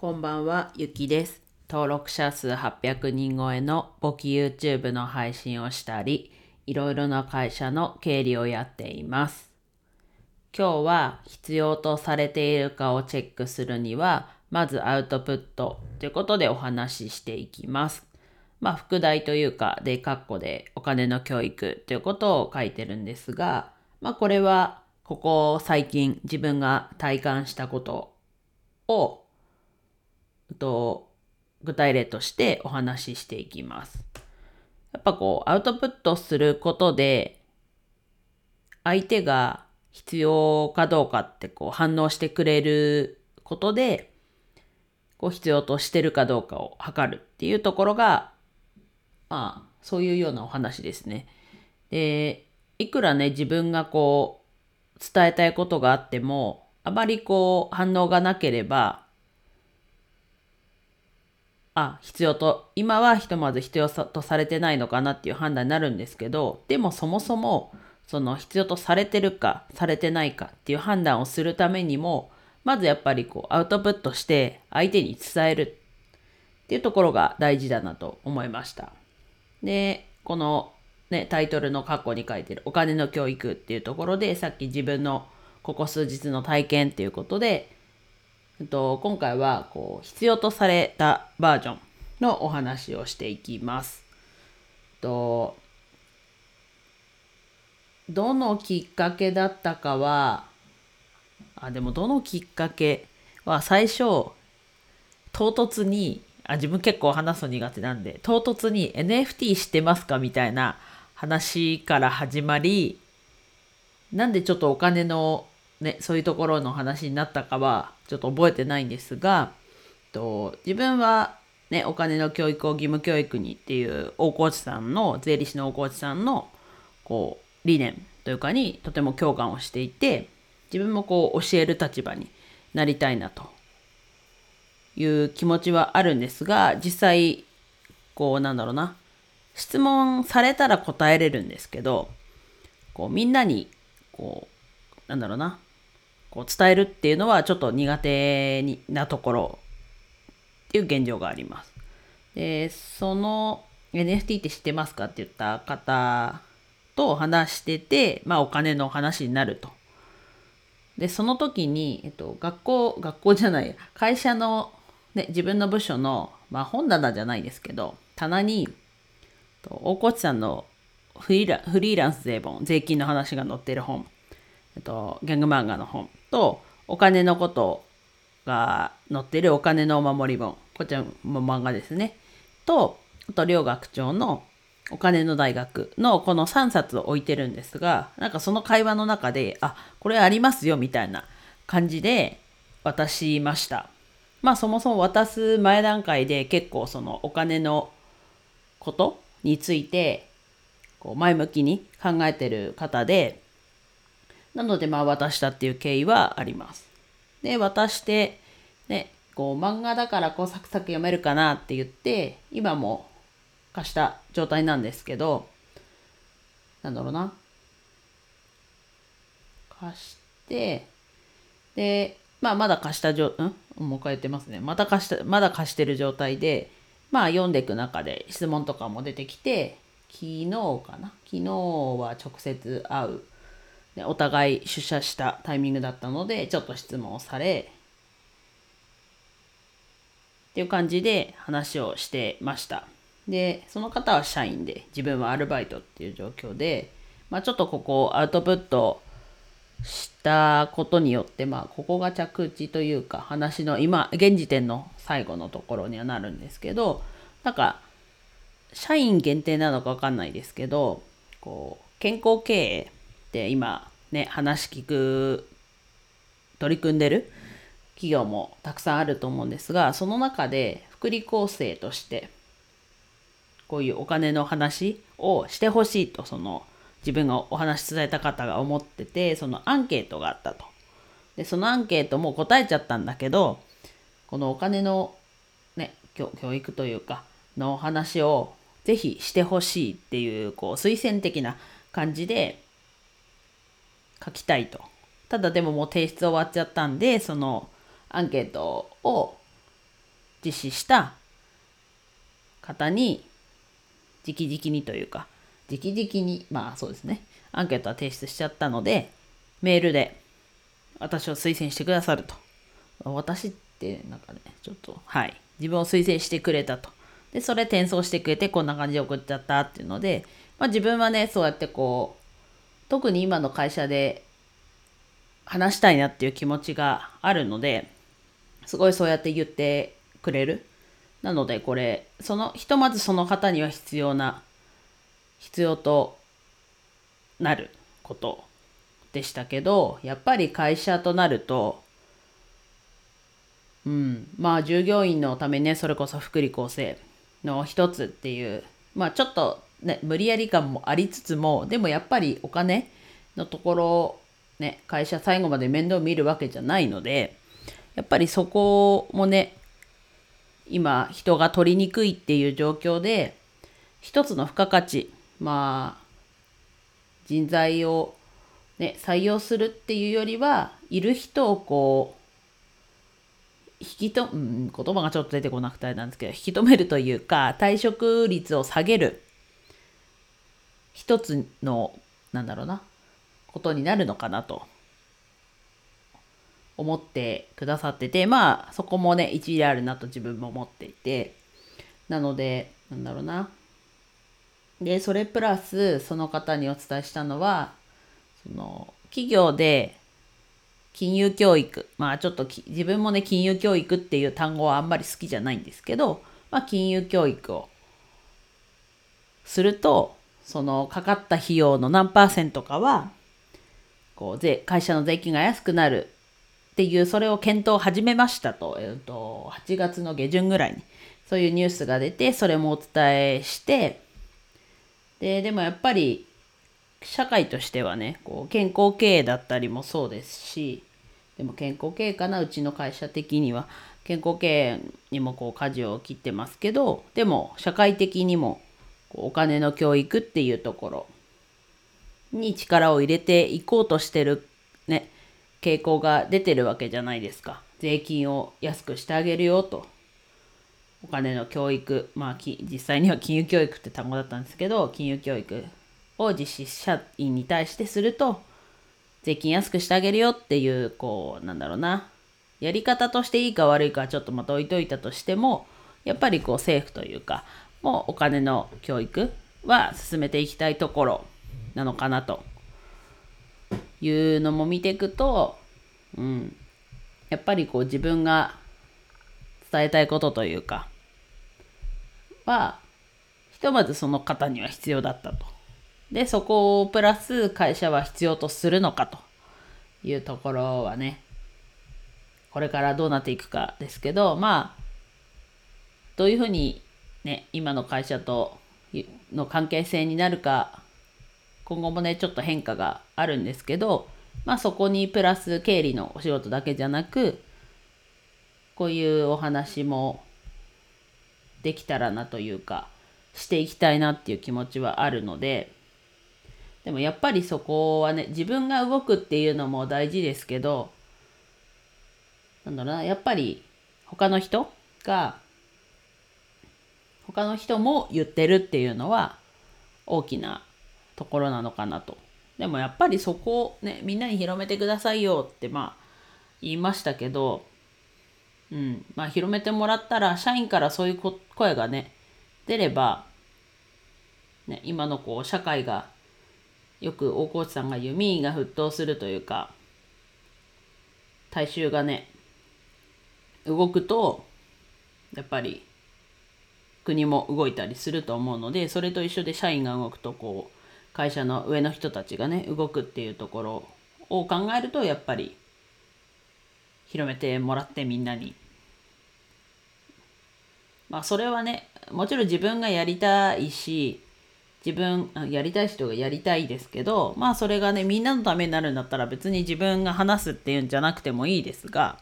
こんばんは、ゆきです。登録者数800人超えの簿記 YouTube の配信をしたり、いろいろな会社の経理をやっています。今日は必要とされているかをチェックするには、まずアウトプットということでお話ししていきます。まあ、副題というか、で、括弧でお金の教育ということを書いてるんですが、まあ、これは、ここ最近自分が体感したことを、と、具体例としてお話ししていきます。やっぱこう、アウトプットすることで、相手が必要かどうかってこう反応してくれることで、こう必要としてるかどうかを測るっていうところが、まあ、そういうようなお話ですね。で、いくらね、自分がこう、伝えたいことがあっても、あまりこう、反応がなければ、あ、必要と、今はひとまず必要とされてないのかなっていう判断になるんですけど、でもそもそも、その必要とされてるか、されてないかっていう判断をするためにも、まずやっぱりこう、アウトプットして相手に伝えるっていうところが大事だなと思いました。で、このね、タイトルの括弧に書いてるお金の教育っていうところで、さっき自分のここ数日の体験っていうことで、えっと、今回はこう必要とされたバージョンのお話をしていきます。とどのきっかけだったかは、あ、でもどのきっかけは最初、唐突に、あ、自分結構話すの苦手なんで、唐突に NFT 知ってますかみたいな話から始まり、なんでちょっとお金のね、そういうところの話になったかはちょっと覚えてないんですが、と自分はね、お金の教育を義務教育にっていう大河内さんの、税理士の大河内さんのこう理念というかにとても共感をしていて、自分もこう教える立場になりたいなという気持ちはあるんですが、実際、こうなんだろうな、質問されたら答えれるんですけど、こうみんなにこうなんだろうな、こう伝えるっていうのはちょっと苦手になところっていう現状があります。で、その NFT って知ってますかって言った方と話してて、まあお金の話になると。で、その時に、えっと、学校、学校じゃない、会社の、ね、自分の部署の、まあ本棚じゃないですけど、棚に、大河内さんのフリーラフリーランス税本、税金の話が載ってる本、えっと、ギャング漫画の本と、お金のことが載ってるお金のお守り本、こちらも漫画ですね。と、あと、両学長のお金の大学のこの3冊を置いてるんですが、なんかその会話の中で、あ、これありますよみたいな感じで渡しました。まあそもそも渡す前段階で結構そのお金のことについてこう前向きに考えてる方で、なのでまあ渡したっていう経緯はあります。で、渡して、ね、こう漫画だからこうサクサク読めるかなって言って、今も貸した状態なんですけど、なんだろうな。貸して、で、まあまだ貸した状、ん？もう一回言ってますね。また貸した、まだ貸してる状態で、まあ読んでいく中で質問とかも出てきて、昨日かな？昨日は直接会う。お互い出社したタイミングだったので、ちょっと質問をされ、っていう感じで話をしてました。で、その方は社員で、自分はアルバイトっていう状況で、まあちょっとここをアウトプットしたことによって、まあここが着地というか、話の今、現時点の最後のところにはなるんですけど、なんか、社員限定なのかわかんないですけど、こう、健康経営って今ね、話聞く、取り組んでる企業もたくさんあると思うんですが、その中で福利厚生として、こういうお金の話をしてほしいと、その自分がお話し伝えた方が思ってて、そのアンケートがあったと。で、そのアンケートも答えちゃったんだけど、このお金のね、教育というか、のお話をぜひしてほしいっていう、こう、推薦的な感じで書きたいと。ただでももう提出終わっちゃったんで、そのアンケートを実施した方に直々にというか直々にまあそうですね。アンケートは提出しちゃったのでメールで私を推薦してくださると。私ってなんかねちょっとはい。自分を推薦してくれたと。でそれ転送してくれてこんな感じで送っちゃったっていうので、まあ、自分はねそうやってこう特に今の会社で話したいなっていう気持ちがあるのですごいそうやって言ってくれる。なのでこれそのひとまずその方には必要な必要となることでしたけどやっぱり会社となるとうんまあ従業員のためねそれこそ福利厚生の一つっていうまあちょっとね無理やり感もありつつもでもやっぱりお金のところね会社最後まで面倒見るわけじゃないのでやっぱりそこもね今人が取りにくいっていう状況で一つの付加価値まあ人材を、ね、採用するっていうよりはいる人をこう引きと、うん、言葉がちょっと出てこなくてあれなんですけど引き止めるというか退職率を下げる一つのなんだろうなことになるのかなと。思ってくださっててまあそこもね一理あるなと自分も思っていて。なのでなんだろうな。でそれプラスその方にお伝えしたのはその企業で金融教育まあちょっと自分もね金融教育っていう単語はあんまり好きじゃないんですけど、まあ、金融教育をするとそのかかった費用の何パーセントかはこう税会社の税金が安くなるっていうそれを検討を始めましたと,、えー、と8月の下旬ぐらいに。そういうニュースが出てそれもお伝えしてででもやっぱり社会としてはねこう健康経営だったりもそうですしでも健康経営かなうちの会社的には。健康経営にもこう舵を切ってますけどでも社会的にもお金の教育っていうところに力を入れていこうとしてるね傾向が出てるわけじゃないですか。税金を安くしてあげるよと。お金の教育、まあ、実際には 金融教育って単語だったんですけど、金融教育を実施社員に対してすると、税金安くしてあげるよっていう、こう、なんだろうな、やり方としていいか悪いかはちょっとまた置いといたとしても、やっぱりこう政府というか、もうお金の教育は進めていきたいところなのかなというのも見ていくと、うん、やっぱりこう自分が伝えたいことというか、は、ひとまずその方には必要だったと。で、そこをプラス会社は必要とするのかというところはね、これからどうなっていくかですけど、まあ、どういうふうにね、今の会社との関係性になるか、今後もね、ちょっと変化があるんですけど、まあそこにプラス経理のお仕事だけじゃなく、こういうお話もできたらなというかしていきたいなっていう気持ちはあるのででもやっぱりそこはね自分が動くっていうのも大事ですけどなんだろうなやっぱり他の人が他の人も言ってるっていうのは大きなところなのかなと。でもやっぱりそこをねみんなに広めてくださいよってまあ言いましたけどうんまあ、広めてもらったら社員からそういう声がね出れば、ね、今のこう社会がよく大河内さんが言う民意が沸騰するというか大衆がね動くとやっぱり国も動いたりすると思うのでそれと一緒で社員が動くとこう会社の上の人たちがね動くっていうところを考えるとやっぱり広めてもらってみんなに。まあそれはねもちろん自分がやりたいし自分やりたい人がやりたいですけどまあそれがねみんなのためになるんだったら別に自分が話すっていうんじゃなくてもいいですが、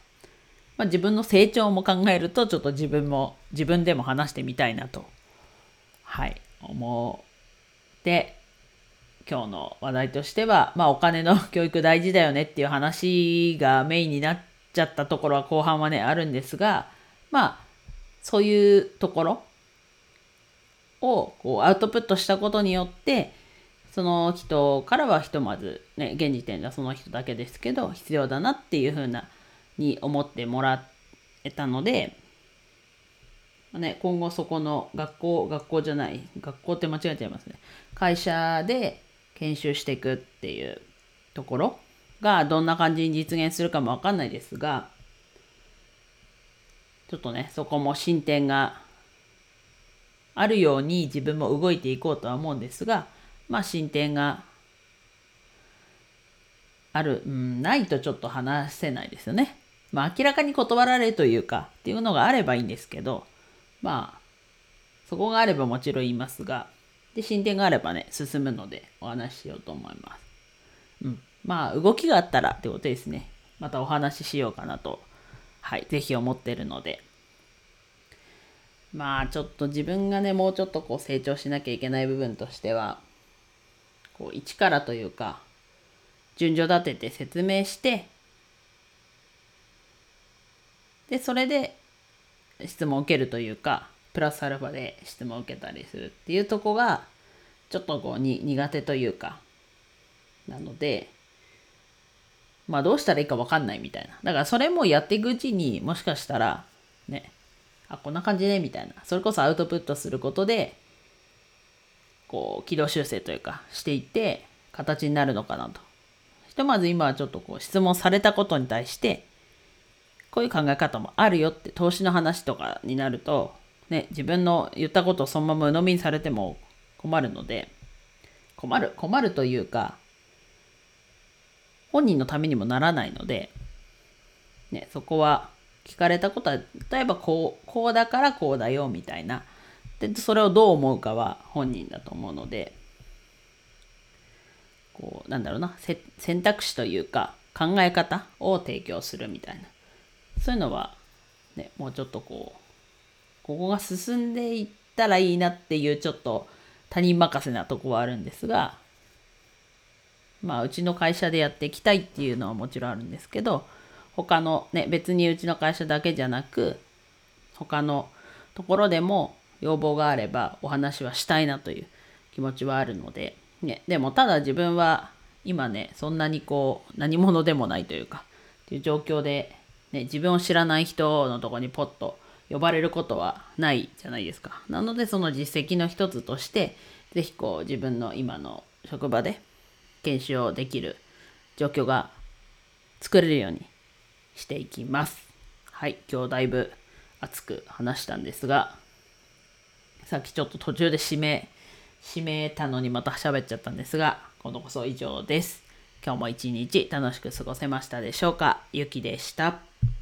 まあ、自分の成長も考えるとちょっと自分も自分でも話してみたいなと。はい。思って今日の話題としてはまあお金の教育大事だよねっていう話がメインになっちゃったところは後半はねあるんですがまあそういうところをこうアウトプットしたことによってその人からはひとまずね現時点ではその人だけですけど必要だなっていうふうなに思ってもらえたので、ね、今後そこの学校学校じゃない学校って間違えちゃいますね会社で研修していくっていうところがどんな感じに実現するかもわかんないですがちょっとねそこも進展があるように自分も動いていこうとは思うんですがまあ進展がある、うん、ないとちょっと話せないですよね。まあ明らかに断られるというかっていうのがあればいいんですけどまあそこがあればもちろん言いますがで進展があればね進むのでお話ししようと思います。うん、まあ動きがあったらってことですね。またお話ししようかなとはい是非思ってるのでまあちょっと自分がねもうちょっとこう成長しなきゃいけない部分としてはこう一からというか順序立てて説明してでそれで質問を受けるというかプラスアルファで質問を受けたりするっていうとこがちょっとこうに苦手というかなのでまあどうしたらいいか分かんないみたいな。だからそれもやっていくうちにもしかしたらねあこんな感じねみたいな。それこそアウトプットすることでこう軌道修正というかしていって形になるのかなと。ひとまず今はちょっとこう質問されたことに対してこういう考え方もあるよって投資の話とかになるとね自分の言ったことをそのまま鵜呑みにされても困るので困る困るというか本人のためにもならないので、ね、そこは聞かれたことは例えばこうこうだからこうだよみたいな。でそれをどう思うかは本人だと思うのでこうなんだろうな選択肢というか考え方を提供するみたいな。そういうのは、ね、もうちょっとこうここが進んでいったらいいなっていうちょっと他人任せなとこはあるんですがまあうちの会社でやっていきたいっていうのはもちろんあるんですけど他のね別にうちの会社だけじゃなく他のところでも要望があればお話はしたいなという気持ちはあるので、ね、でもただ自分は今ねそんなにこう何者でもないというかっていう状況で、ね、自分を知らない人のとこにポッと呼ばれることはないじゃないですか。なのでその実績の一つとして是非こう自分の今の職場で研修をできる状況が作れるようにしていきます。はい、今日だいぶ熱く話したんですが、さっきちょっと途中で締め、締めたのにまた喋っちゃったんですが、今度こそ以上です。今日も一日楽しく過ごせましたでしょうかゆきでした。